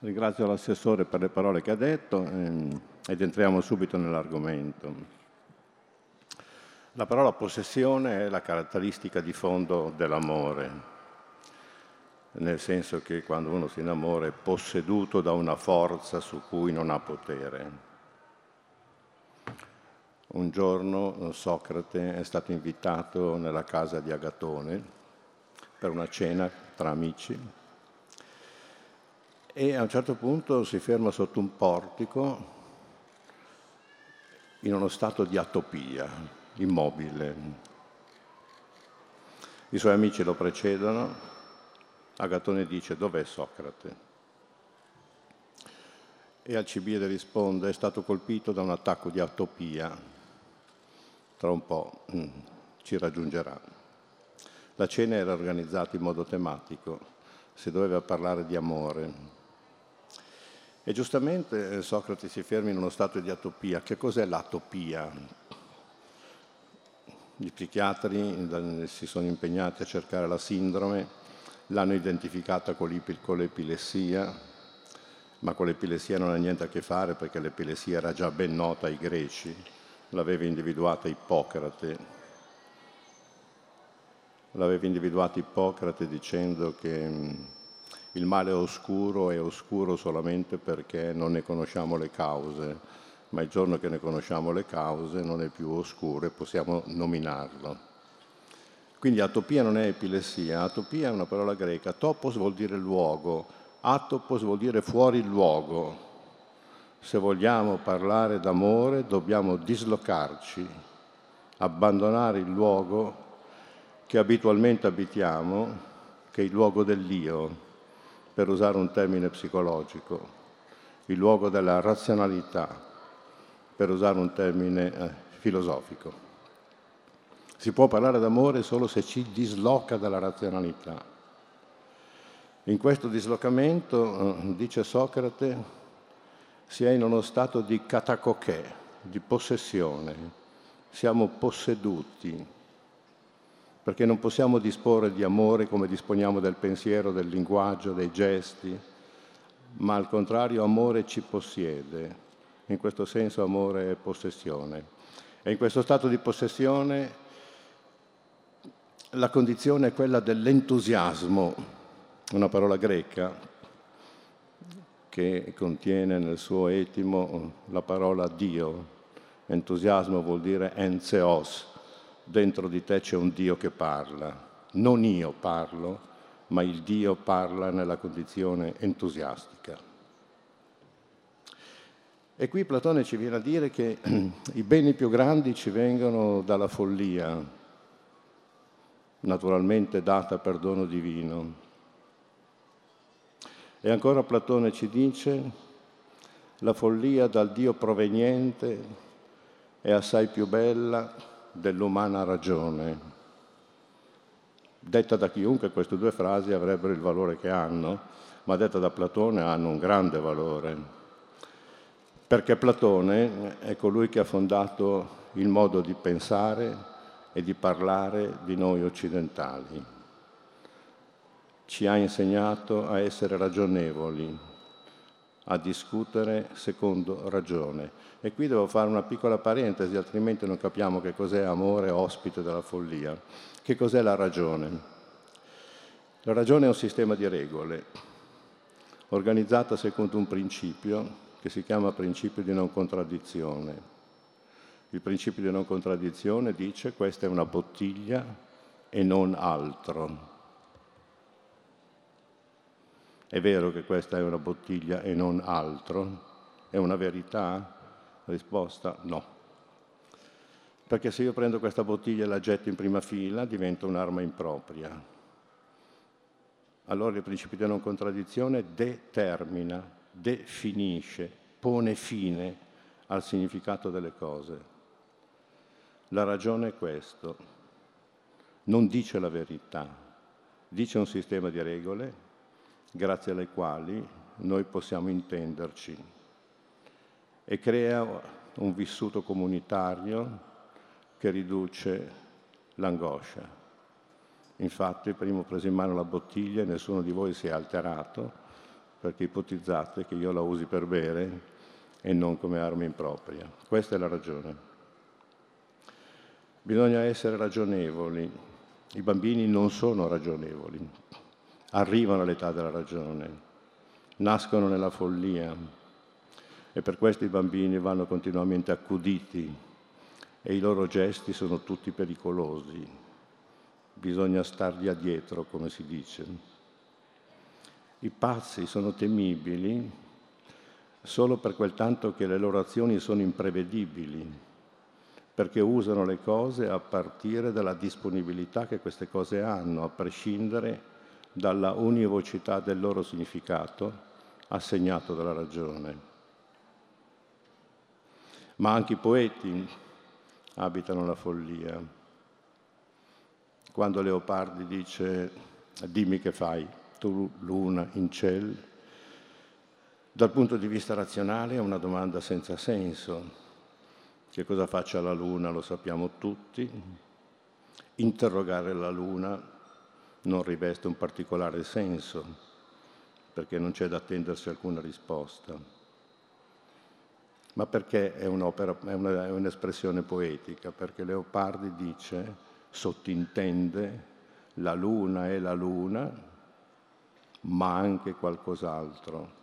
Ringrazio l'assessore per le parole che ha detto ehm, ed entriamo subito nell'argomento. La parola possessione è la caratteristica di fondo dell'amore, nel senso che quando uno si innamora è posseduto da una forza su cui non ha potere. Un giorno Socrate è stato invitato nella casa di Agatone per una cena tra amici e a un certo punto si ferma sotto un portico in uno stato di atopia, immobile. I suoi amici lo precedono, Agatone dice dov'è Socrate? E Alcibiade risponde è stato colpito da un attacco di atopia, tra un po' mm, ci raggiungerà. La cena era organizzata in modo tematico, si doveva parlare di amore. E giustamente eh, Socrate si ferma in uno stato di atopia. Che cos'è l'atopia? Gli psichiatri si sono impegnati a cercare la sindrome, l'hanno identificata con l'epilessia, ma con l'epilessia non ha niente a che fare perché l'epilessia era già ben nota ai greci, l'aveva individuata Ippocrate. L'aveva individuata Ippocrate dicendo che mm, il male oscuro è oscuro solamente perché non ne conosciamo le cause ma il giorno che ne conosciamo le cause non è più oscuro e possiamo nominarlo. Quindi atopia non è epilessia, atopia è una parola greca, topos vuol dire luogo, atopos vuol dire fuori luogo. Se vogliamo parlare d'amore dobbiamo dislocarci, abbandonare il luogo che abitualmente abitiamo, che è il luogo dell'io, per usare un termine psicologico, il luogo della razionalità, per usare un termine eh, filosofico. Si può parlare d'amore solo se ci disloca dalla razionalità. In questo dislocamento, eh, dice Socrate, si è in uno stato di catacoché, di possessione. Siamo posseduti, perché non possiamo disporre di amore come disponiamo del pensiero, del linguaggio, dei gesti, ma al contrario amore ci possiede in questo senso amore è possessione. E in questo stato di possessione la condizione è quella dell'entusiasmo, una parola greca che contiene nel suo etimo la parola Dio. Entusiasmo vuol dire enzeos, dentro di te c'è un Dio che parla. Non io parlo, ma il Dio parla nella condizione entusiastica. E qui Platone ci viene a dire che i beni più grandi ci vengono dalla follia, naturalmente data per dono divino. E ancora Platone ci dice, la follia dal Dio proveniente è assai più bella dell'umana ragione. Detta da chiunque queste due frasi avrebbero il valore che hanno, ma detta da Platone hanno un grande valore perché Platone è colui che ha fondato il modo di pensare e di parlare di noi occidentali. Ci ha insegnato a essere ragionevoli, a discutere secondo ragione. E qui devo fare una piccola parentesi, altrimenti non capiamo che cos'è amore ospite della follia. Che cos'è la ragione? La ragione è un sistema di regole, organizzata secondo un principio che si chiama principio di non contraddizione. Il principio di non contraddizione dice questa è una bottiglia e non altro. È vero che questa è una bottiglia e non altro? È una verità? Risposta no. Perché se io prendo questa bottiglia e la getto in prima fila diventa un'arma impropria. Allora il principio di non contraddizione determina definisce, pone fine al significato delle cose. La ragione è questo, non dice la verità, dice un sistema di regole grazie alle quali noi possiamo intenderci e crea un vissuto comunitario che riduce l'angoscia. Infatti, prima ho preso in mano la bottiglia e nessuno di voi si è alterato, perché ipotizzate che io la usi per bere e non come arma impropria. Questa è la ragione. Bisogna essere ragionevoli. I bambini non sono ragionevoli, arrivano all'età della ragione, nascono nella follia e per questo i bambini vanno continuamente accuditi e i loro gesti sono tutti pericolosi. Bisogna stargli addietro, come si dice. I pazzi sono temibili solo per quel tanto che le loro azioni sono imprevedibili, perché usano le cose a partire dalla disponibilità che queste cose hanno, a prescindere dalla univocità del loro significato assegnato dalla ragione. Ma anche i poeti abitano la follia. Quando Leopardi dice dimmi che fai, tu luna in ciel, dal punto di vista razionale è una domanda senza senso. Che cosa faccia la luna lo sappiamo tutti. Interrogare la luna non riveste un particolare senso, perché non c'è da attendersi alcuna risposta ma perché è, un'opera, è, una, è un'espressione poetica, perché Leopardi dice, sottintende, la luna è la luna, ma anche qualcos'altro,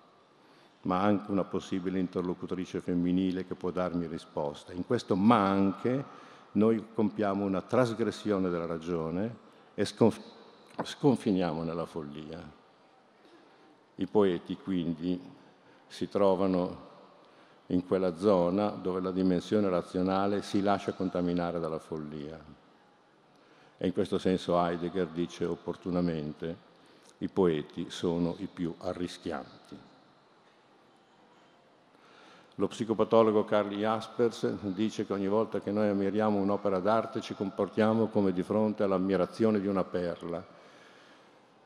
ma anche una possibile interlocutrice femminile che può darmi risposta. In questo ma anche noi compiamo una trasgressione della ragione e sconf- sconfiniamo nella follia. I poeti quindi si trovano in quella zona dove la dimensione razionale si lascia contaminare dalla follia. E in questo senso Heidegger dice opportunamente i poeti sono i più arrischianti. Lo psicopatologo Carl Jaspers dice che ogni volta che noi ammiriamo un'opera d'arte ci comportiamo come di fronte all'ammirazione di una perla,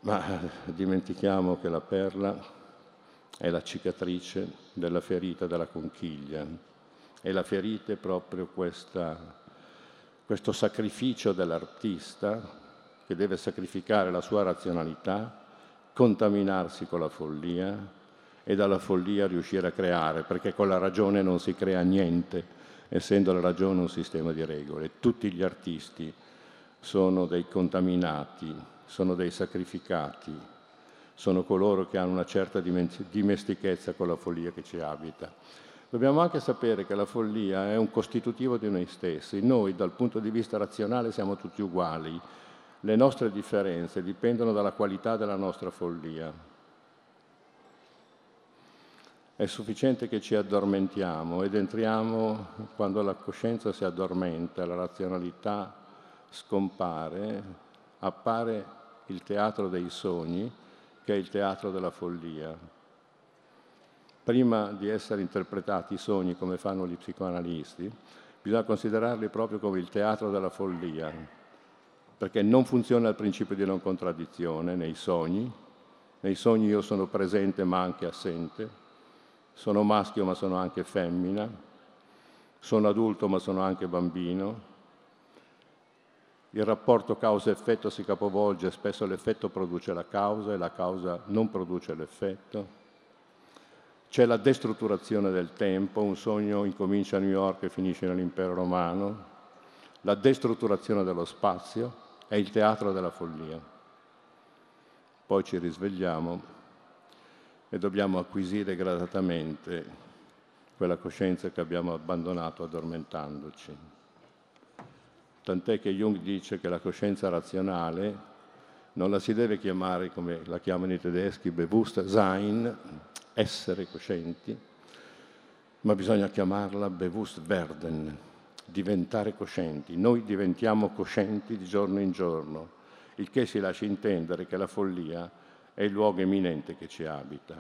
ma dimentichiamo che la perla è la cicatrice della ferita della conchiglia. E la ferita è proprio questa, questo sacrificio dell'artista che deve sacrificare la sua razionalità, contaminarsi con la follia e dalla follia riuscire a creare, perché con la ragione non si crea niente, essendo la ragione un sistema di regole. Tutti gli artisti sono dei contaminati, sono dei sacrificati, sono coloro che hanno una certa dimestichezza con la follia che ci abita. Dobbiamo anche sapere che la follia è un costitutivo di noi stessi. Noi dal punto di vista razionale siamo tutti uguali. Le nostre differenze dipendono dalla qualità della nostra follia. È sufficiente che ci addormentiamo ed entriamo quando la coscienza si addormenta, la razionalità scompare, appare il teatro dei sogni che è il teatro della follia. Prima di essere interpretati i sogni come fanno gli psicoanalisti, bisogna considerarli proprio come il teatro della follia, perché non funziona il principio di non contraddizione nei sogni. Nei sogni io sono presente ma anche assente, sono maschio ma sono anche femmina, sono adulto ma sono anche bambino, il rapporto causa-effetto si capovolge, spesso l'effetto produce la causa e la causa non produce l'effetto. C'è la destrutturazione del tempo, un sogno incomincia a New York e finisce nell'impero romano. La destrutturazione dello spazio è il teatro della follia. Poi ci risvegliamo e dobbiamo acquisire gradatamente quella coscienza che abbiamo abbandonato addormentandoci tant'è che Jung dice che la coscienza razionale non la si deve chiamare come la chiamano i tedeschi Bewusstsein, essere coscienti, ma bisogna chiamarla Bewusstwerden, diventare coscienti. Noi diventiamo coscienti di giorno in giorno, il che si lascia intendere che la follia è il luogo eminente che ci abita.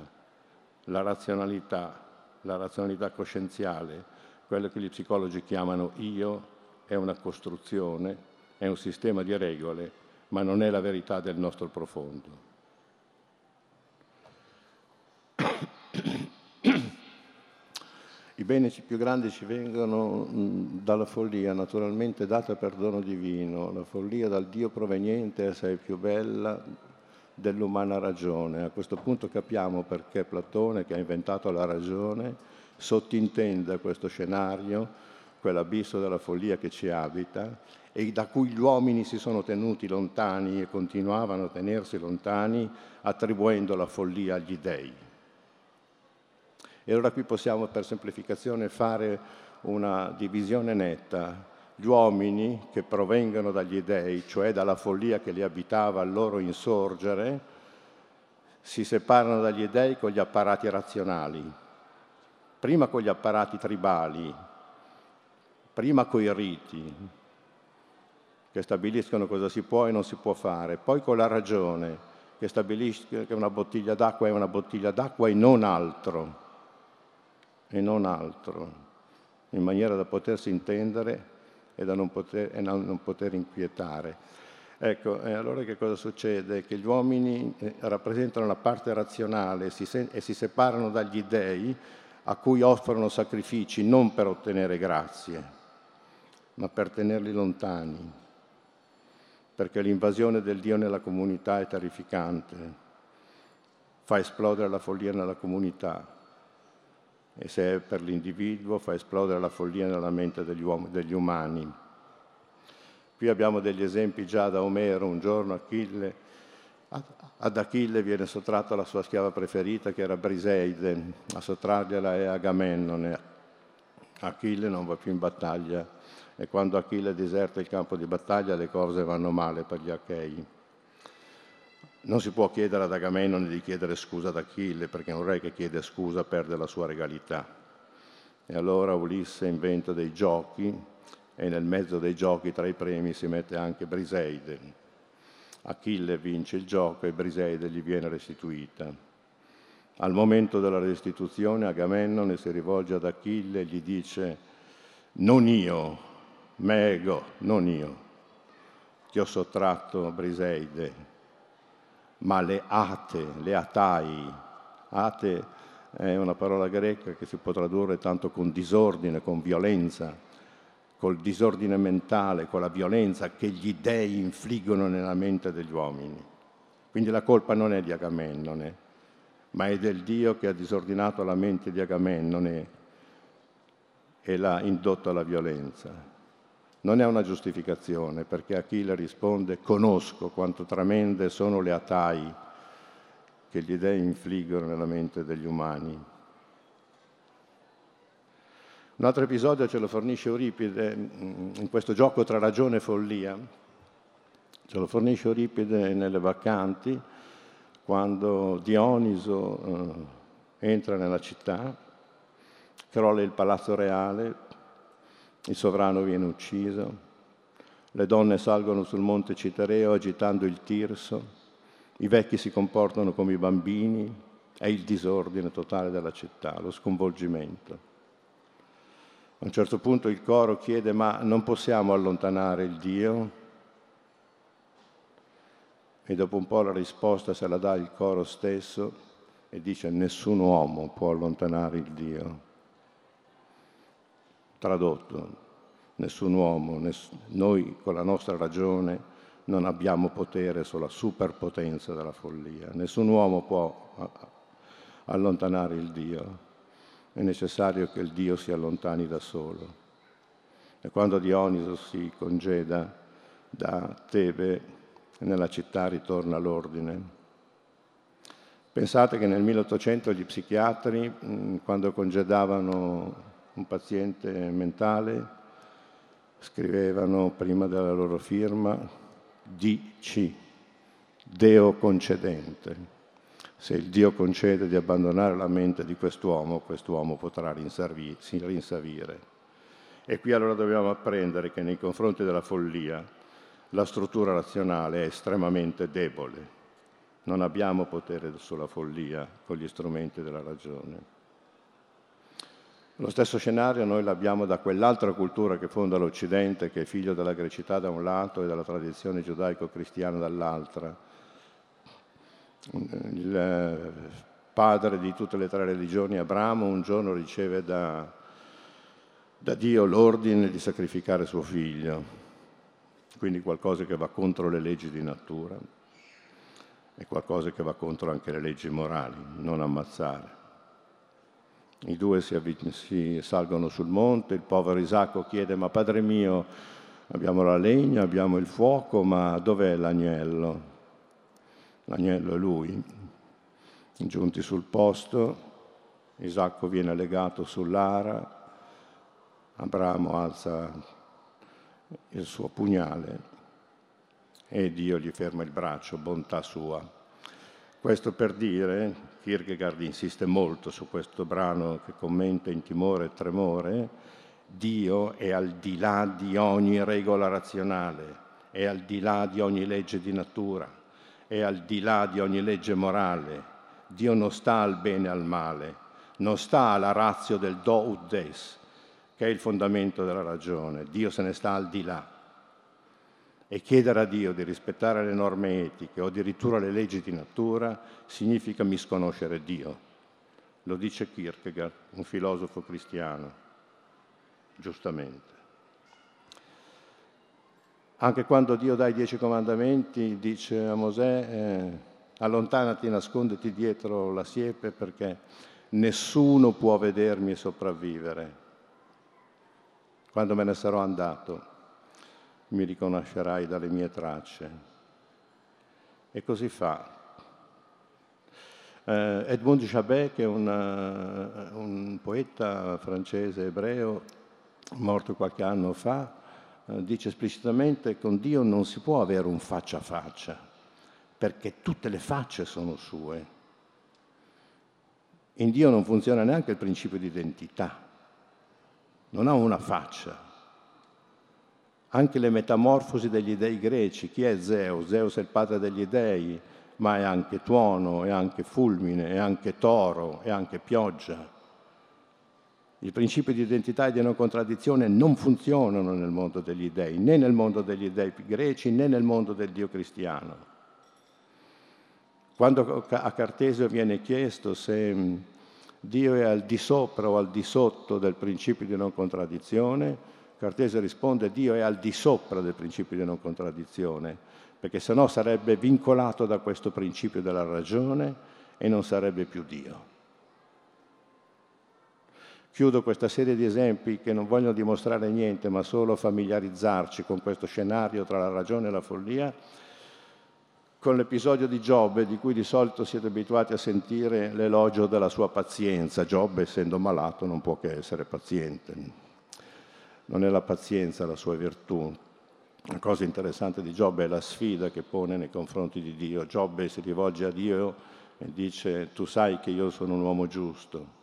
La razionalità, la razionalità coscienziale, quello che gli psicologi chiamano io, è una costruzione, è un sistema di regole, ma non è la verità del nostro profondo. I beni più grandi ci vengono dalla follia, naturalmente data per dono divino. La follia dal Dio proveniente, è più bella dell'umana ragione. A questo punto capiamo perché Platone, che ha inventato la ragione, sottintende questo scenario, quell'abisso della follia che ci abita e da cui gli uomini si sono tenuti lontani e continuavano a tenersi lontani attribuendo la follia agli dèi. E allora qui possiamo per semplificazione fare una divisione netta. Gli uomini che provengono dagli dèi, cioè dalla follia che li abitava al loro insorgere, si separano dagli dèi con gli apparati razionali, prima con gli apparati tribali, prima con i riti, che stabiliscono cosa si può e non si può fare, poi con la ragione, che stabilisce che una bottiglia d'acqua è una bottiglia d'acqua e non altro e non altro, in maniera da potersi intendere e da non poter, e non poter inquietare. Ecco, e allora che cosa succede? Che gli uomini eh, rappresentano la parte razionale si, e si separano dagli dèi a cui offrono sacrifici non per ottenere grazie, ma per tenerli lontani, perché l'invasione del Dio nella comunità è terrificante, fa esplodere la follia nella comunità e se è per l'individuo fa esplodere la follia nella mente degli, uom- degli umani. Qui abbiamo degli esempi già da Omero, un giorno Achille, ad Achille viene sottratta la sua schiava preferita che era Briseide, a sottrargliela è Agamennone. Achille non va più in battaglia e quando Achille deserta il campo di battaglia le cose vanno male per gli Achei. Non si può chiedere ad Agamennone di chiedere scusa ad Achille, perché un re che chiede scusa perde la sua regalità. E allora Ulisse inventa dei giochi e nel mezzo dei giochi tra i premi si mette anche Briseide. Achille vince il gioco e Briseide gli viene restituita. Al momento della restituzione Agamennone si rivolge ad Achille e gli dice non io, me ego, non io, ti ho sottratto Briseide, ma le ate, le atai. Ate è una parola greca che si può tradurre tanto con disordine, con violenza, col disordine mentale, con la violenza che gli dei infliggono nella mente degli uomini. Quindi la colpa non è di Agamennone, ma è del Dio che ha disordinato la mente di Agamennone e l'ha indotto alla violenza. Non è una giustificazione perché Achille risponde conosco quanto tremende sono le atai che gli dei infliggono nella mente degli umani. Un altro episodio ce lo fornisce Euripide in questo gioco tra ragione e follia. Ce lo fornisce Euripide nelle Vacanti, quando Dioniso eh, entra nella città, crolla il palazzo reale, il sovrano viene ucciso, le donne salgono sul monte Citereo agitando il tirso, i vecchi si comportano come i bambini, è il disordine totale della città, lo sconvolgimento. A un certo punto il coro chiede ma non possiamo allontanare il Dio? E dopo un po' la risposta se la dà il coro stesso e dice nessun uomo può allontanare il Dio. Tradotto, nessun uomo, ness- noi con la nostra ragione non abbiamo potere sulla superpotenza della follia. Nessun uomo può allontanare il Dio. È necessario che il Dio si allontani da solo. E quando Dioniso si congeda da Tebe, nella città ritorna l'ordine. Pensate che nel 1800 gli psichiatri, quando congedavano un paziente mentale, scrivevano prima della loro firma DC, Deo concedente. Se il Dio concede di abbandonare la mente di quest'uomo, quest'uomo potrà rinsavire. E qui allora dobbiamo apprendere che nei confronti della follia la struttura razionale è estremamente debole. Non abbiamo potere sulla follia con gli strumenti della ragione. Lo stesso scenario noi l'abbiamo da quell'altra cultura che fonda l'Occidente, che è figlio della grecità da un lato e della tradizione giudaico-cristiana dall'altra. Il eh, padre di tutte le tre religioni, Abramo, un giorno riceve da, da Dio l'ordine di sacrificare suo figlio, quindi qualcosa che va contro le leggi di natura. è qualcosa che va contro anche le leggi morali, non ammazzare. I due si, si salgono sul monte, il povero Isacco chiede, ma padre mio, abbiamo la legna, abbiamo il fuoco, ma dov'è l'agnello? L'agnello è lui. Giunti sul posto, Isacco viene legato sull'ara, Abramo alza il suo pugnale e Dio gli ferma il braccio, bontà sua. Questo per dire, Kierkegaard insiste molto su questo brano che commenta in timore e tremore, Dio è al di là di ogni regola razionale, è al di là di ogni legge di natura, è al di là di ogni legge morale. Dio non sta al bene e al male, non sta alla razio del do ut des, che è il fondamento della ragione. Dio se ne sta al di là. E chiedere a Dio di rispettare le norme etiche o addirittura le leggi di natura significa misconoscere Dio. Lo dice Kierkegaard, un filosofo cristiano, giustamente. Anche quando Dio dà i dieci comandamenti, dice a Mosè, eh, allontanati, nasconditi dietro la siepe perché nessuno può vedermi e sopravvivere. Quando me ne sarò andato, mi riconoscerai dalle mie tracce. E così fa. Eh, Edmond Jabet, che è una, un poeta francese ebreo, morto qualche anno fa, eh, dice esplicitamente che con Dio non si può avere un faccia a faccia, perché tutte le facce sono sue. In Dio non funziona neanche il principio di identità, non ha una faccia, anche le metamorfosi degli dei greci. Chi è Zeus? Zeus è il padre degli dei, ma è anche tuono, è anche fulmine, è anche toro, è anche pioggia. I principi di identità e di non contraddizione non funzionano nel mondo degli dei, né nel mondo degli dei greci, né nel mondo del Dio cristiano. Quando a Cartesio viene chiesto se mm, Dio è al di sopra o al di sotto del principio di non contraddizione, Cartesio risponde Dio è al di sopra del principio di non contraddizione, perché sennò sarebbe vincolato da questo principio della ragione e non sarebbe più Dio. Chiudo questa serie di esempi che non vogliono dimostrare niente, ma solo familiarizzarci con questo scenario tra la ragione e la follia, con l'episodio di Giobbe, di cui di solito siete abituati a sentire l'elogio della sua pazienza. Giobbe, essendo malato, non può che essere paziente. Non è la pazienza la sua virtù. La cosa interessante di Giobbe è la sfida che pone nei confronti di Dio. Giobbe si rivolge a Dio e dice tu sai che io sono un uomo giusto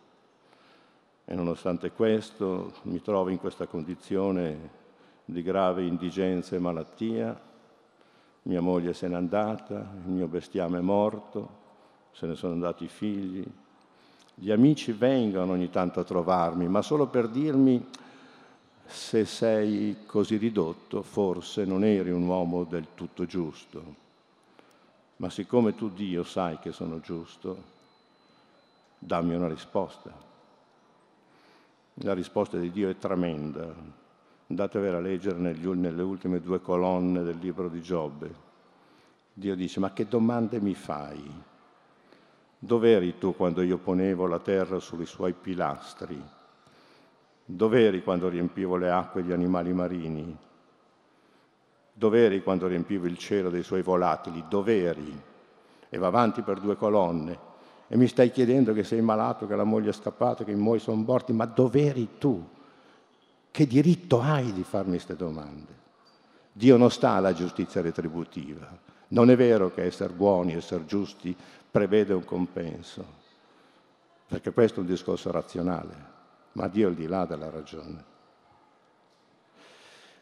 e nonostante questo mi trovo in questa condizione di grave indigenza e malattia, mia moglie se n'è andata, il mio bestiame è morto, se ne sono andati i figli. Gli amici vengono ogni tanto a trovarmi, ma solo per dirmi se sei così ridotto, forse non eri un uomo del tutto giusto. Ma siccome tu Dio sai che sono giusto, dammi una risposta. La risposta di Dio è tremenda. Andatevela a leggere negli, nelle ultime due colonne del libro di Giobbe. Dio dice, ma che domande mi fai? Dov'eri tu quando io ponevo la terra sui suoi pilastri? Dov'eri quando riempivo le acque di animali marini? Dov'eri quando riempivo il cielo dei suoi volatili? Dov'eri? E va avanti per due colonne. E mi stai chiedendo che sei malato, che la moglie è scappata, che i muoi sono morti, ma dov'eri tu? Che diritto hai di farmi queste domande? Dio non sta alla giustizia retributiva. Non è vero che essere buoni, essere giusti prevede un compenso, perché questo è un discorso razionale ma Dio è al di là della ragione.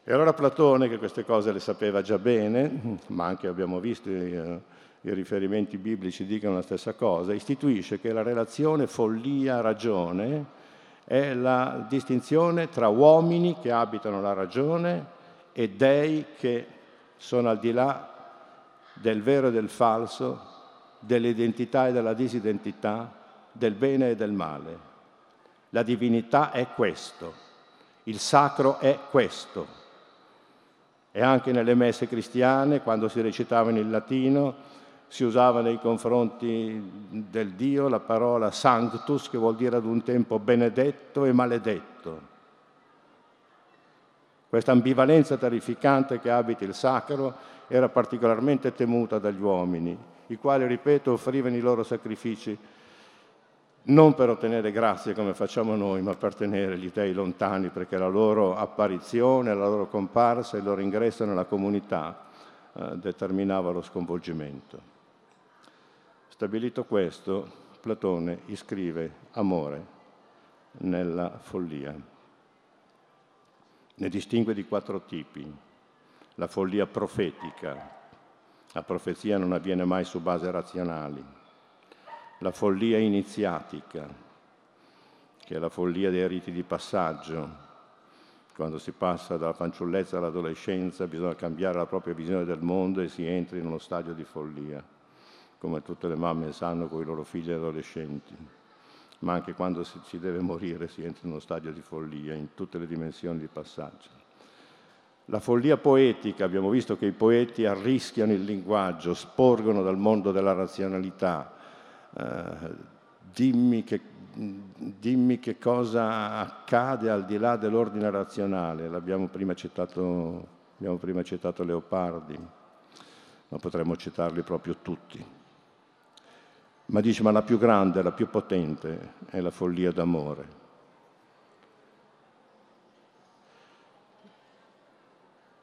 E allora Platone, che queste cose le sapeva già bene, ma anche abbiamo visto i, eh, i riferimenti biblici dicono la stessa cosa, istituisce che la relazione follia-ragione è la distinzione tra uomini che abitano la ragione e dei che sono al di là del vero e del falso, dell'identità e della disidentità, del bene e del male. La divinità è questo, il sacro è questo. E anche nelle messe cristiane, quando si recitavano in latino, si usava nei confronti del Dio la parola sanctus, che vuol dire ad un tempo benedetto e maledetto. Questa ambivalenza terrificante che abita il sacro era particolarmente temuta dagli uomini, i quali, ripeto, offrivano i loro sacrifici non per ottenere grazie come facciamo noi, ma per tenere gli dei lontani, perché la loro apparizione, la loro comparsa, il loro ingresso nella comunità eh, determinava lo sconvolgimento. Stabilito questo, Platone iscrive amore nella follia. Ne distingue di quattro tipi. La follia profetica. La profezia non avviene mai su base razionali la follia iniziatica, che è la follia dei riti di passaggio. Quando si passa dalla fanciullezza all'adolescenza bisogna cambiare la propria visione del mondo e si entra in uno stadio di follia, come tutte le mamme sanno con i loro figli adolescenti. Ma anche quando si deve morire si entra in uno stadio di follia, in tutte le dimensioni di passaggio. La follia poetica, abbiamo visto che i poeti arrischiano il linguaggio, sporgono dal mondo della razionalità, dimmi, che, dimmi, che, cosa accade al di là dell'ordine razionale. L'abbiamo prima citato, abbiamo prima citato Leopardi, ma potremmo citarli proprio tutti. Ma dice, ma la più grande, la più potente è la follia d'amore.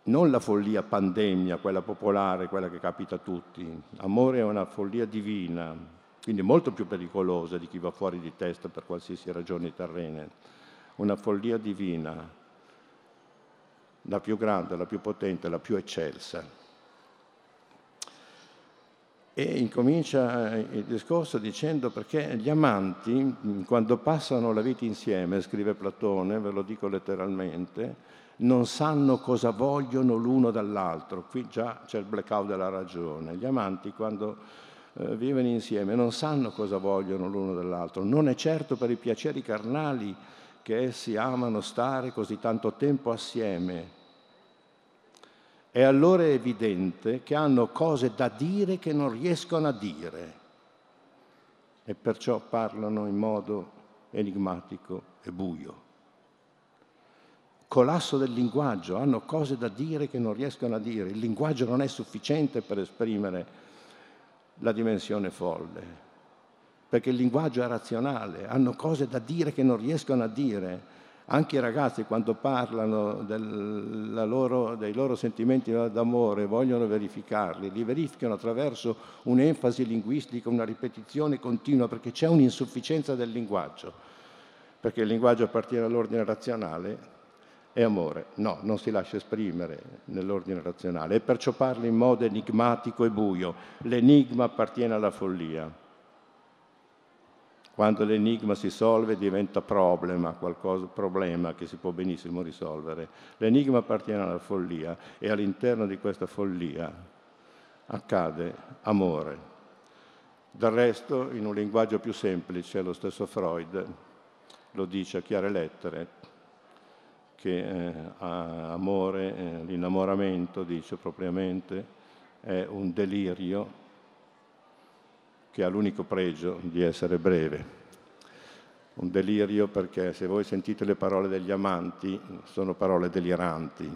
non la follia pandemia, quella popolare, quella che capita a tutti. Amore è una follia divina, quindi molto più pericolosa di chi va fuori di testa per qualsiasi ragione terrene. Una follia divina, la più grande, la più potente, la più eccelsa. E incomincia il discorso dicendo perché gli amanti, quando passano la vita insieme, scrive Platone, ve lo dico letteralmente, non sanno cosa vogliono l'uno dall'altro. Qui già c'è il blackout della ragione. Gli amanti, quando eh, vivono insieme, non sanno cosa vogliono l'uno dell'altro. Non è certo per i piaceri carnali che essi amano stare così tanto tempo assieme. E allora è evidente che hanno cose da dire che non riescono a dire e perciò parlano in modo enigmatico e buio. Collasso del linguaggio, hanno cose da dire che non riescono a dire. Il linguaggio non è sufficiente per esprimere la dimensione folle, perché il linguaggio è razionale, hanno cose da dire che non riescono a dire. Anche i ragazzi quando parlano loro, dei loro sentimenti d'amore vogliono verificarli, li verificano attraverso un'enfasi linguistica, una ripetizione continua, perché c'è un'insufficienza del linguaggio, perché il linguaggio appartiene all'ordine razionale è amore. No, non si lascia esprimere nell'ordine razionale e perciò parla in modo enigmatico e buio. L'enigma appartiene alla follia. Quando l'enigma si solve diventa problema, qualcosa, problema che si può benissimo risolvere. L'enigma appartiene alla follia e all'interno di questa follia accade amore. Del resto, in un linguaggio più semplice, lo stesso Freud lo dice a chiare lettere, che eh, amore, eh, l'innamoramento, dice propriamente, è un delirio che ha l'unico pregio di essere breve. Un delirio perché se voi sentite le parole degli amanti sono parole deliranti.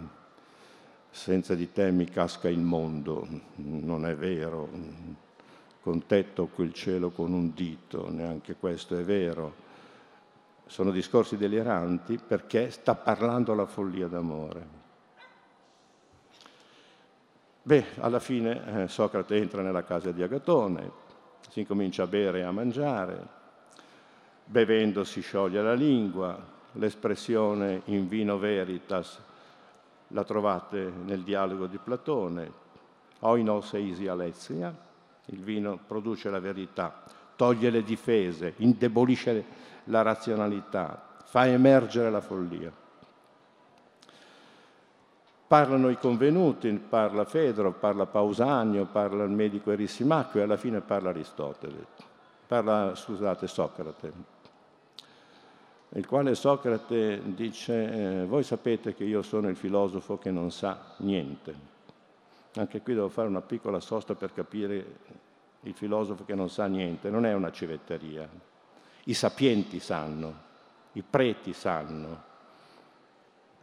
Senza di te mi casca il mondo, non è vero. Con te tocco il cielo con un dito, neanche questo è vero sono discorsi deliranti perché sta parlando la follia d'amore. Beh, alla fine eh, Socrate entra nella casa di Agatone, si incomincia a bere e a mangiare, bevendo si scioglie la lingua, l'espressione in vino veritas la trovate nel dialogo di Platone, oinos eisi alezia, il vino produce la verità, toglie le difese, indebolisce la razionalità, fa emergere la follia. Parlano i convenuti, parla Fedro, parla Pausanio, parla il medico Erissimacchio e alla fine parla Aristotele, parla, scusate, Socrate, il quale Socrate dice, eh, voi sapete che io sono il filosofo che non sa niente. Anche qui devo fare una piccola sosta per capire il filosofo che non sa niente, non è una civetteria. I sapienti sanno, i preti sanno,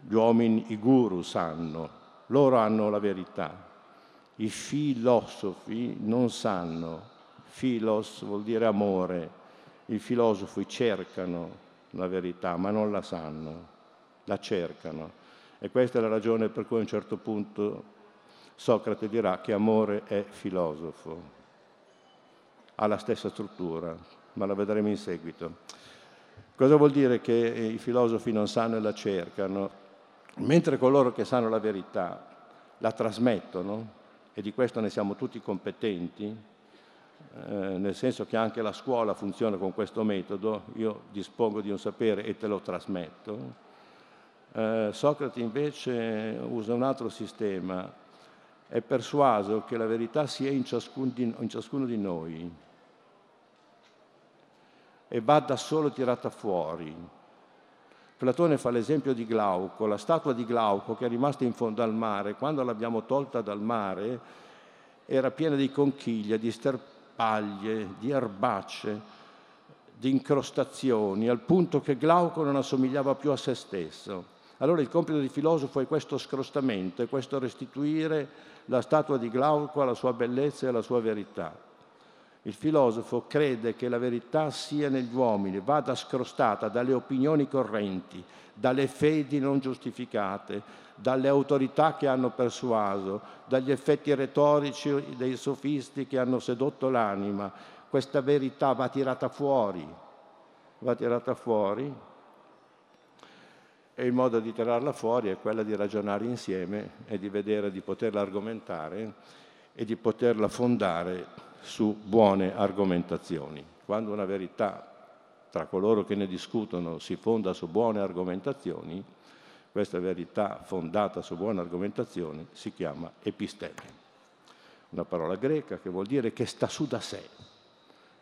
gli uomini, i guru sanno, loro hanno la verità. I filosofi non sanno, filos vuol dire amore, i filosofi cercano la verità, ma non la sanno, la cercano. E questa è la ragione per cui a un certo punto Socrate dirà che amore è filosofo. Ha la stessa struttura, ma la vedremo in seguito. Cosa vuol dire che i filosofi non sanno e la cercano? Mentre coloro che sanno la verità la trasmettono, e di questo ne siamo tutti competenti, eh, nel senso che anche la scuola funziona con questo metodo, io dispongo di un sapere e te lo trasmetto. Eh, Socrate invece usa un altro sistema, è persuaso che la verità sia in, ciascun di, in ciascuno di noi e va da solo tirata fuori. Platone fa l'esempio di Glauco, la statua di Glauco che è rimasta in fondo al mare, quando l'abbiamo tolta dal mare era piena di conchiglie, di sterpaglie, di erbacce, di incrostazioni, al punto che Glauco non assomigliava più a se stesso. Allora il compito di filosofo è questo scrostamento, è questo restituire la statua di Glauco alla sua bellezza e alla sua verità. Il filosofo crede che la verità sia negli uomini, vada scrostata dalle opinioni correnti, dalle fedi non giustificate, dalle autorità che hanno persuaso, dagli effetti retorici dei sofisti che hanno sedotto l'anima. Questa verità va tirata fuori, va tirata fuori e il modo di tirarla fuori è quello di ragionare insieme e di vedere di poterla argomentare e di poterla fondare su buone argomentazioni. Quando una verità tra coloro che ne discutono si fonda su buone argomentazioni, questa verità fondata su buone argomentazioni si chiama episteme. Una parola greca che vuol dire che sta su da sé.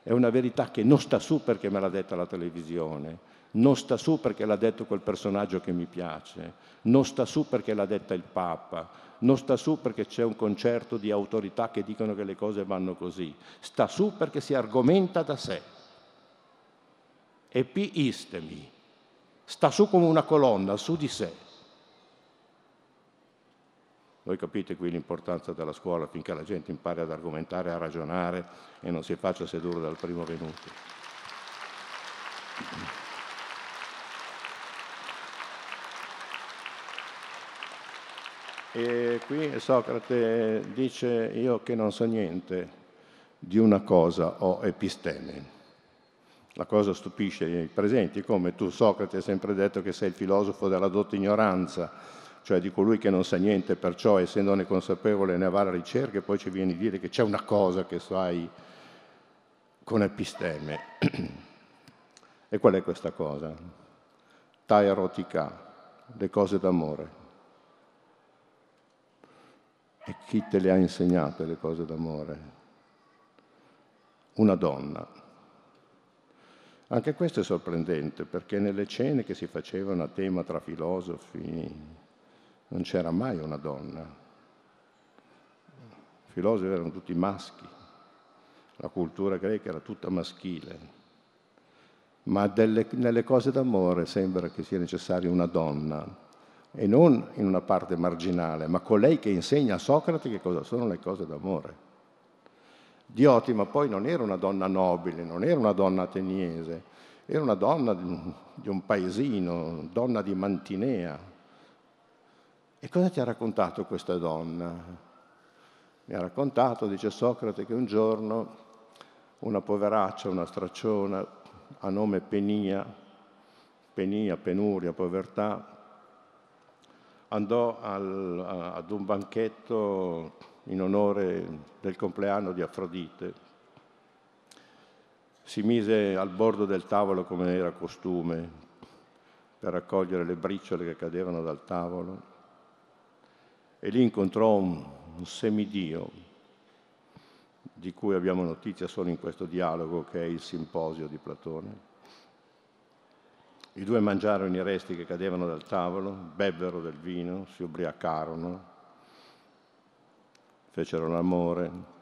È una verità che non sta su perché me l'ha detta la televisione, non sta su perché l'ha detto quel personaggio che mi piace, non sta su perché l'ha detta il Papa, non sta su perché c'è un concerto di autorità che dicono che le cose vanno così, sta su perché si argomenta da sé. Epiistemi, sta su come una colonna, su di sé. Voi capite qui l'importanza della scuola finché la gente impari ad argomentare, a ragionare e non si faccia sedurre dal primo venuto. E qui Socrate dice io che non so niente di una cosa ho episteme. La cosa stupisce i presenti, come tu Socrate hai sempre detto che sei il filosofo della dotta ignoranza, cioè di colui che non sa niente, perciò essendone consapevole ne va alla ricerca e poi ci vieni a dire che c'è una cosa che sai con episteme. e qual è questa cosa? Ta erotica, le cose d'amore. E chi te le ha insegnate le cose d'amore? Una donna. Anche questo è sorprendente perché nelle cene che si facevano a tema tra filosofi non c'era mai una donna. I filosofi erano tutti maschi, la cultura greca era tutta maschile, ma delle, nelle cose d'amore sembra che sia necessaria una donna e non in una parte marginale, ma colei che insegna a Socrate che cosa sono le cose d'amore. Diotima poi non era una donna nobile, non era una donna ateniese, era una donna di un paesino, donna di Mantinea. E cosa ti ha raccontato questa donna? Mi ha raccontato, dice Socrate, che un giorno una poveraccia, una stracciona a nome Penia, Penia, penuria, povertà, andò al, ad un banchetto in onore del compleanno di Afrodite. Si mise al bordo del tavolo come era costume per raccogliere le briciole che cadevano dal tavolo e lì incontrò un, un semidio di cui abbiamo notizia solo in questo dialogo che è il simposio di Platone i due mangiarono i resti che cadevano dal tavolo, bevvero del vino, si ubriacarono, fecero l'amore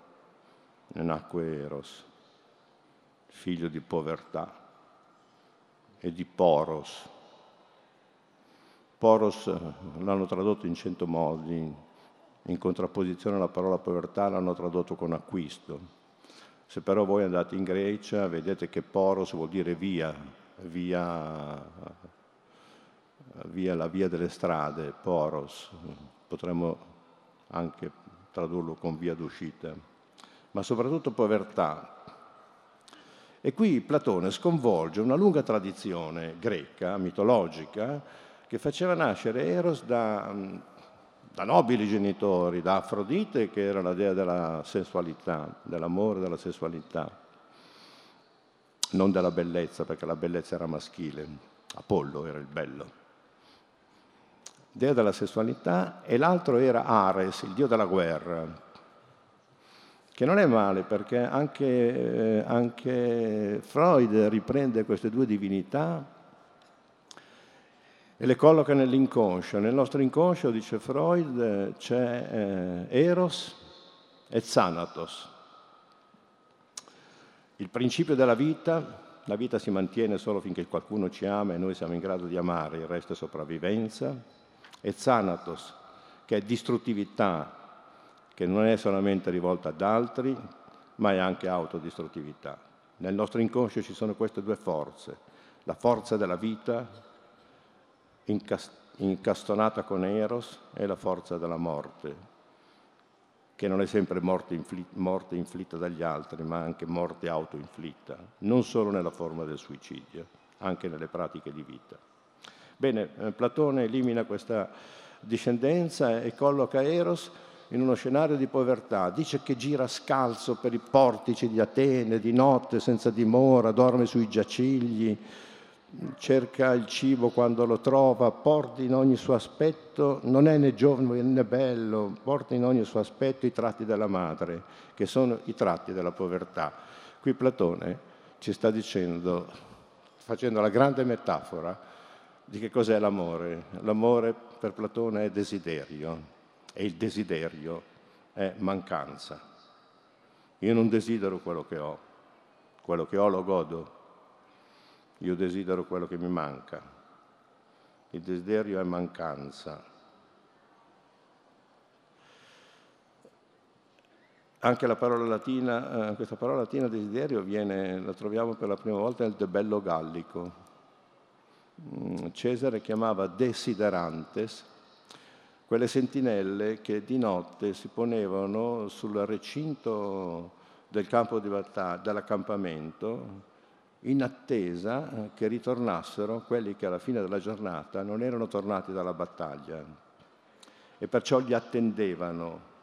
ne nacque Eros, figlio di povertà e di Poros. Poros eh, l'hanno tradotto in cento modi, in contrapposizione alla parola povertà l'hanno tradotto con acquisto. Se però voi andate in Grecia vedete che Poros vuol dire via, via, via la via delle strade, Poros, potremmo anche tradurlo con via d'uscita, ma soprattutto povertà. E qui Platone sconvolge una lunga tradizione greca, mitologica, che faceva nascere Eros da, da nobili genitori, da Afrodite, che era la dea della sensualità, dell'amore, della sessualità, non della bellezza, perché la bellezza era maschile, Apollo era il bello dea della sessualità, e l'altro era Ares, il dio della guerra, che non è male perché anche, eh, anche Freud riprende queste due divinità e le colloca nell'inconscio. Nel nostro inconscio, dice Freud, c'è eh, Eros e Thanatos. Il principio della vita, la vita si mantiene solo finché qualcuno ci ama e noi siamo in grado di amare, il resto è sopravvivenza e Thanatos, che è distruttività, che non è solamente rivolta ad altri, ma è anche autodistruttività. Nel nostro inconscio ci sono queste due forze, la forza della vita incastonata con Eros e la forza della morte, che non è sempre morte, inflitta, morte inflitta dagli altri, ma anche morte autoinflitta, non solo nella forma del suicidio, anche nelle pratiche di vita. Bene, eh, Platone elimina questa discendenza e colloca Eros in uno scenario di povertà. Dice che gira scalzo per i portici di Atene di notte senza dimora, dorme sui giacigli, cerca il cibo quando lo trova, porta in ogni suo aspetto, non è né giovane né bello, porta in ogni suo aspetto i tratti della madre, che sono i tratti della povertà. Qui Platone ci sta dicendo, facendo la grande metafora, di che cos'è l'amore. L'amore per Platone è desiderio e il desiderio è mancanza. Io non desidero quello che ho, quello che ho lo godo, io desidero quello che mi manca. Il desiderio è mancanza. Anche la parola latina, eh, questa parola latina desiderio viene, la troviamo per la prima volta nel Debello Gallico, Mm, Cesare chiamava desiderantes quelle sentinelle che di notte si ponevano sul recinto del campo di battaglia, dell'accampamento, in attesa eh, che ritornassero quelli che alla fine della giornata non erano tornati dalla battaglia e perciò li attendevano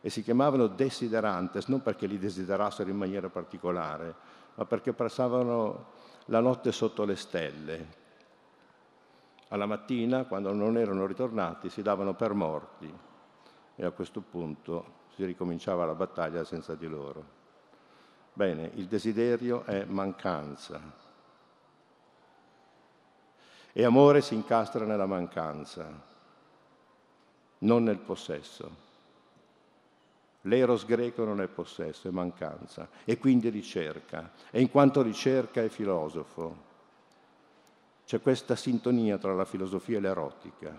e si chiamavano desiderantes non perché li desiderassero in maniera particolare, ma perché passavano la notte sotto le stelle, alla mattina, quando non erano ritornati, si davano per morti e a questo punto si ricominciava la battaglia senza di loro. Bene, il desiderio è mancanza e amore si incastra nella mancanza, non nel possesso. L'eros greco non è possesso, è mancanza e quindi ricerca e in quanto ricerca è filosofo c'è questa sintonia tra la filosofia e l'erotica.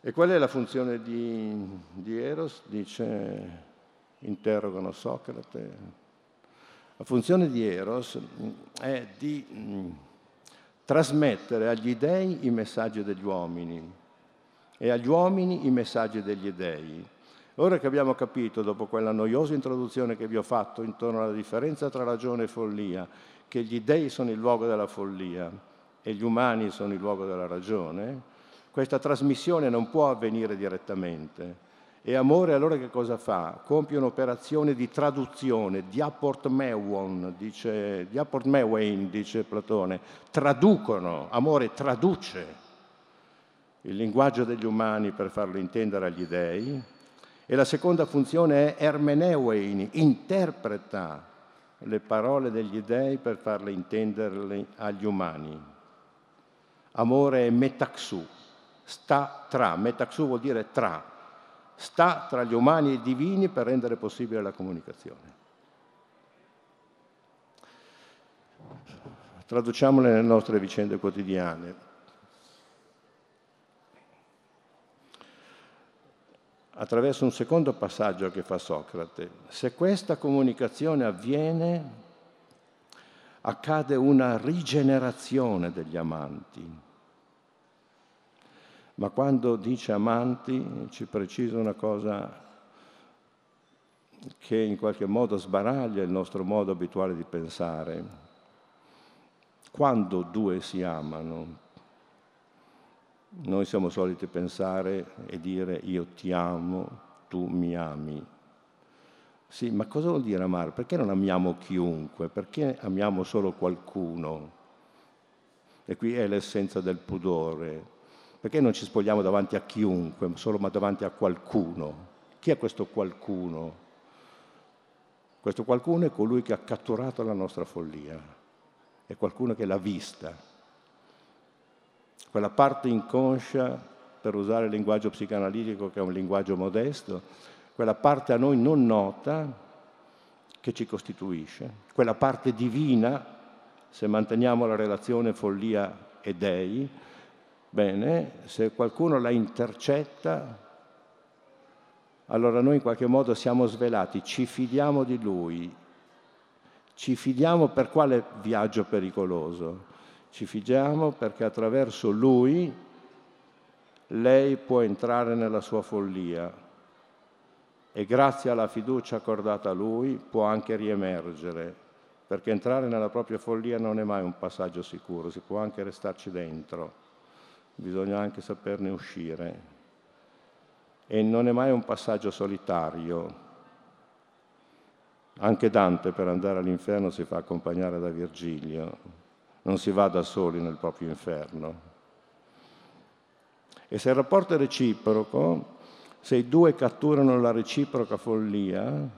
E qual è la funzione di, di Eros? Dice, interrogano Socrate. La funzione di Eros è di mh, trasmettere agli dei i messaggi degli uomini e agli uomini i messaggi degli dei. Ora che abbiamo capito, dopo quella noiosa introduzione che vi ho fatto intorno alla differenza tra ragione e follia, che gli dei sono il luogo della follia e gli umani sono il luogo della ragione, questa trasmissione non può avvenire direttamente. E amore allora che cosa fa? Compie un'operazione di traduzione, diaportmewon, dice, diaportmewein, dice Platone, traducono, amore traduce il linguaggio degli umani per farlo intendere agli dei. E la seconda funzione è ermeneuein, interpreta le parole degli dei per farle intenderle agli umani. Amore è metaxu, sta tra, metaxu vuol dire tra, sta tra gli umani e i divini per rendere possibile la comunicazione. Traduciamole nelle nostre vicende quotidiane. Attraverso un secondo passaggio che fa Socrate, se questa comunicazione avviene, accade una rigenerazione degli amanti. Ma quando dice amanti ci precisa una cosa che in qualche modo sbaraglia il nostro modo abituale di pensare. Quando due si amano, noi siamo soliti pensare e dire io ti amo, tu mi ami. Sì, ma cosa vuol dire amare? Perché non amiamo chiunque? Perché amiamo solo qualcuno? E qui è l'essenza del pudore. Perché non ci spogliamo davanti a chiunque, solo ma davanti a qualcuno? Chi è questo qualcuno? Questo qualcuno è colui che ha catturato la nostra follia è qualcuno che l'ha vista. Quella parte inconscia, per usare il linguaggio psicanalitico che è un linguaggio modesto, quella parte a noi non nota che ci costituisce, quella parte divina, se manteniamo la relazione follia e dei, bene, se qualcuno la intercetta, allora noi in qualche modo siamo svelati, ci fidiamo di lui, ci fidiamo per quale viaggio pericoloso? Ci fidiamo perché attraverso lui lei può entrare nella sua follia e grazie alla fiducia accordata a lui può anche riemergere, perché entrare nella propria follia non è mai un passaggio sicuro, si può anche restarci dentro, bisogna anche saperne uscire. E non è mai un passaggio solitario, anche Dante per andare all'inferno si fa accompagnare da Virgilio, non si va da soli nel proprio inferno. E se il rapporto è reciproco, se i due catturano la reciproca follia,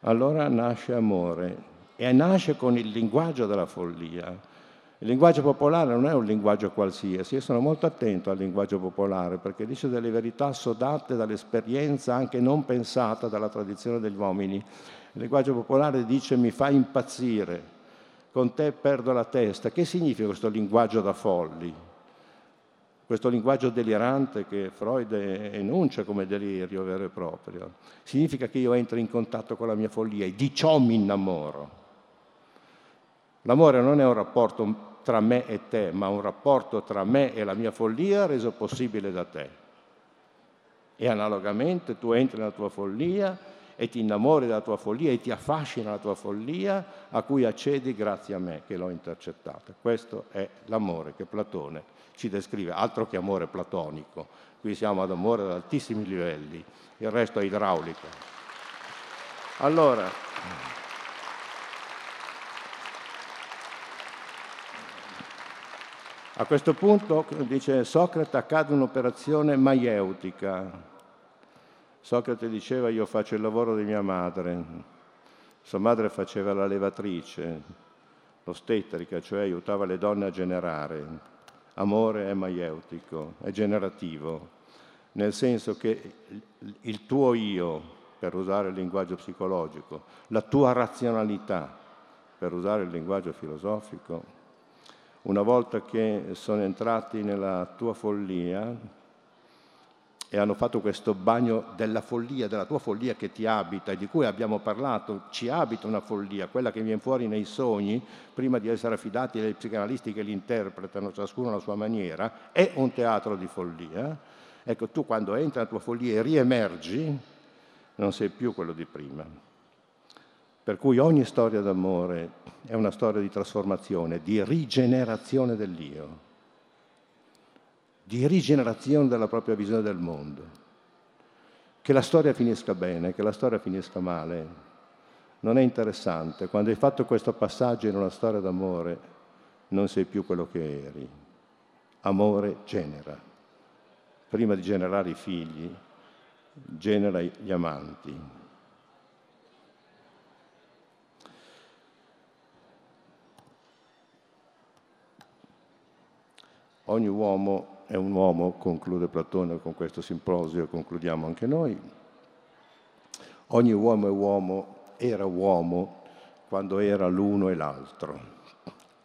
allora nasce amore e nasce con il linguaggio della follia. Il linguaggio popolare non è un linguaggio qualsiasi, io sono molto attento al linguaggio popolare perché dice delle verità sodate dall'esperienza anche non pensata dalla tradizione degli uomini. Il linguaggio popolare dice mi fa impazzire, con te perdo la testa. Che significa questo linguaggio da folli? Questo linguaggio delirante che Freud enuncia come delirio vero e proprio. Significa che io entro in contatto con la mia follia e di ciò mi innamoro. L'amore non è un rapporto tra me e te, ma un rapporto tra me e la mia follia reso possibile da te. E analogamente tu entri nella tua follia e ti innamori della tua follia e ti affascina la tua follia a cui accedi grazie a me che l'ho intercettata. Questo è l'amore che Platone ci descrive, altro che amore platonico. Qui siamo ad amore ad altissimi livelli, il resto è idraulico. Allora, A questo punto, dice Socrate, accade un'operazione maieutica. Socrate diceva io faccio il lavoro di mia madre, sua madre faceva la levatrice, l'ostetrica, cioè aiutava le donne a generare. Amore è maieutico, è generativo, nel senso che il tuo io, per usare il linguaggio psicologico, la tua razionalità, per usare il linguaggio filosofico, una volta che sono entrati nella tua follia e hanno fatto questo bagno della follia, della tua follia che ti abita e di cui abbiamo parlato, ci abita una follia, quella che viene fuori nei sogni, prima di essere affidati ai psicanalisti che li interpretano ciascuno alla sua maniera, è un teatro di follia. Ecco, tu quando entri nella tua follia e riemergi, non sei più quello di prima. Per cui ogni storia d'amore è una storia di trasformazione, di rigenerazione dell'io, di rigenerazione della propria visione del mondo. Che la storia finisca bene, che la storia finisca male, non è interessante. Quando hai fatto questo passaggio in una storia d'amore, non sei più quello che eri. Amore genera. Prima di generare i figli, genera gli amanti. Ogni uomo è un uomo, conclude Platone con questo simposio, concludiamo anche noi. Ogni uomo è uomo, era uomo quando era l'uno e l'altro.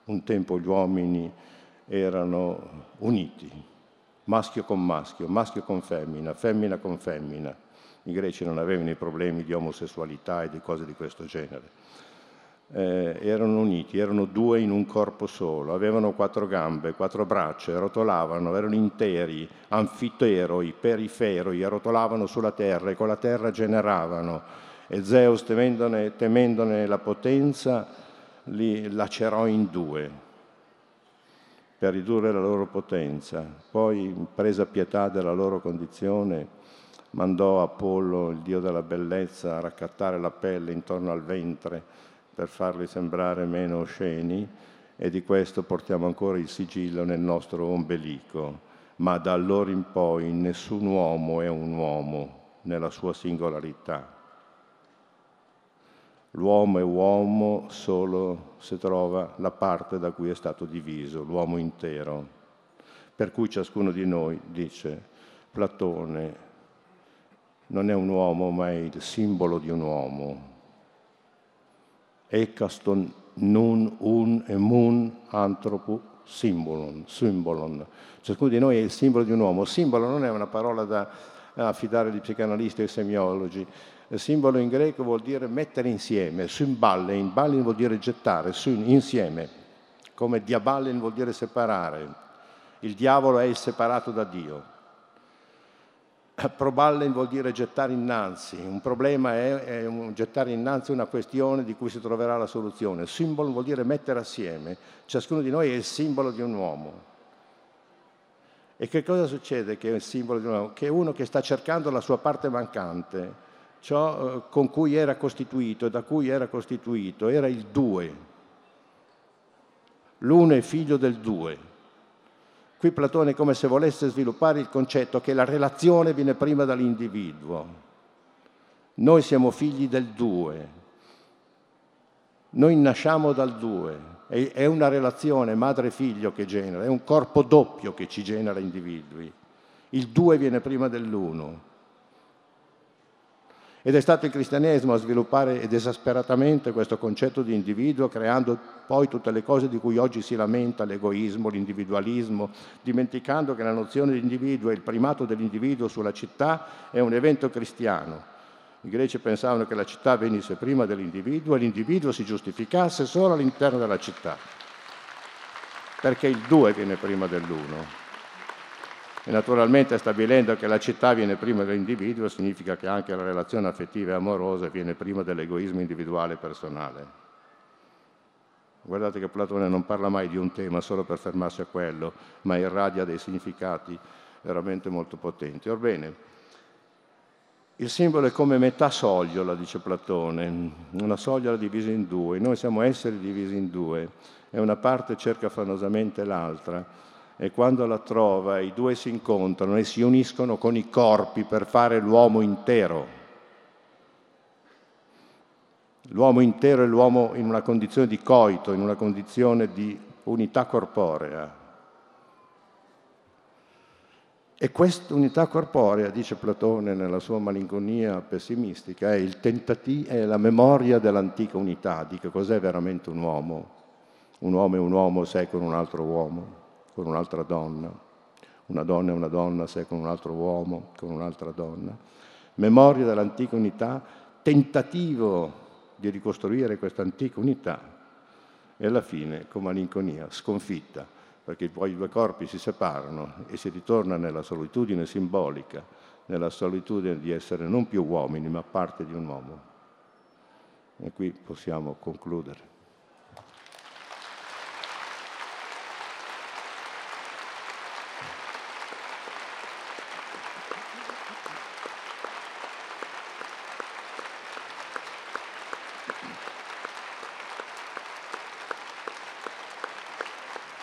Un tempo gli uomini erano uniti, maschio con maschio, maschio con femmina, femmina con femmina. I greci non avevano i problemi di omosessualità e di cose di questo genere. Eh, erano uniti, erano due in un corpo solo, avevano quattro gambe, quattro braccia, rotolavano, erano interi, anfiteroi, periferoi, rotolavano sulla terra e con la terra generavano. E Zeus, temendone, temendone la potenza, li lacerò in due per ridurre la loro potenza. Poi, presa pietà della loro condizione, mandò Apollo, il dio della bellezza, a raccattare la pelle intorno al ventre per farli sembrare meno osceni e di questo portiamo ancora il sigillo nel nostro ombelico. Ma da allora in poi nessun uomo è un uomo nella sua singolarità. L'uomo è uomo solo se trova la parte da cui è stato diviso, l'uomo intero. Per cui ciascuno di noi, dice Platone, non è un uomo, ma è il simbolo di un uomo. Ekaston nun un emun antropo simbolon, simbolon. Ciascuno di noi è il simbolo di un uomo. Simbolo non è una parola da affidare agli psicanalisti e ai semiologi. Simbolo in greco vuol dire mettere insieme, symballe, in balin vuol dire gettare, insieme, come diaballen vuol dire separare. Il diavolo è il separato da Dio. Proballen vuol dire gettare innanzi, un problema è, è un, gettare innanzi una questione di cui si troverà la soluzione. Simbolo vuol dire mettere assieme, ciascuno di noi è il simbolo di un uomo. E che cosa succede che è il simbolo di un uomo? Che è uno che sta cercando la sua parte mancante, ciò eh, con cui era costituito da cui era costituito, era il due. L'uno è figlio del due. Qui Platone è come se volesse sviluppare il concetto che la relazione viene prima dall'individuo. Noi siamo figli del due. Noi nasciamo dal due. È una relazione madre-figlio che genera, è un corpo doppio che ci genera individui. Il due viene prima dell'uno. Ed è stato il cristianesimo a sviluppare esasperatamente questo concetto di individuo, creando poi tutte le cose di cui oggi si lamenta, l'egoismo, l'individualismo, dimenticando che la nozione di individuo e il primato dell'individuo sulla città è un evento cristiano. I greci pensavano che la città venisse prima dell'individuo e l'individuo si giustificasse solo all'interno della città, perché il due viene prima dell'uno. E naturalmente stabilendo che la città viene prima dell'individuo significa che anche la relazione affettiva e amorosa viene prima dell'egoismo individuale e personale. Guardate che Platone non parla mai di un tema solo per fermarsi a quello, ma irradia dei significati veramente molto potenti. Orbene, il simbolo è come metà sogliola, dice Platone, una sogliola divisa in due. Noi siamo esseri divisi in due e una parte cerca affannosamente l'altra e quando la trova i due si incontrano e si uniscono con i corpi per fare l'uomo intero. L'uomo intero è l'uomo in una condizione di coito, in una condizione di unità corporea. E questa unità corporea, dice Platone nella sua malinconia pessimistica, è, tentativo, è la memoria dell'antica unità, di che cos'è veramente un uomo. Un uomo è un uomo se è con un altro uomo con un'altra donna, una donna è una donna se è con un altro uomo, con un'altra donna. Memoria dell'antica unità, tentativo di ricostruire questa antica unità e alla fine, con malinconia, sconfitta, perché poi i due corpi si separano e si ritorna nella solitudine simbolica, nella solitudine di essere non più uomini, ma parte di un uomo. E qui possiamo concludere.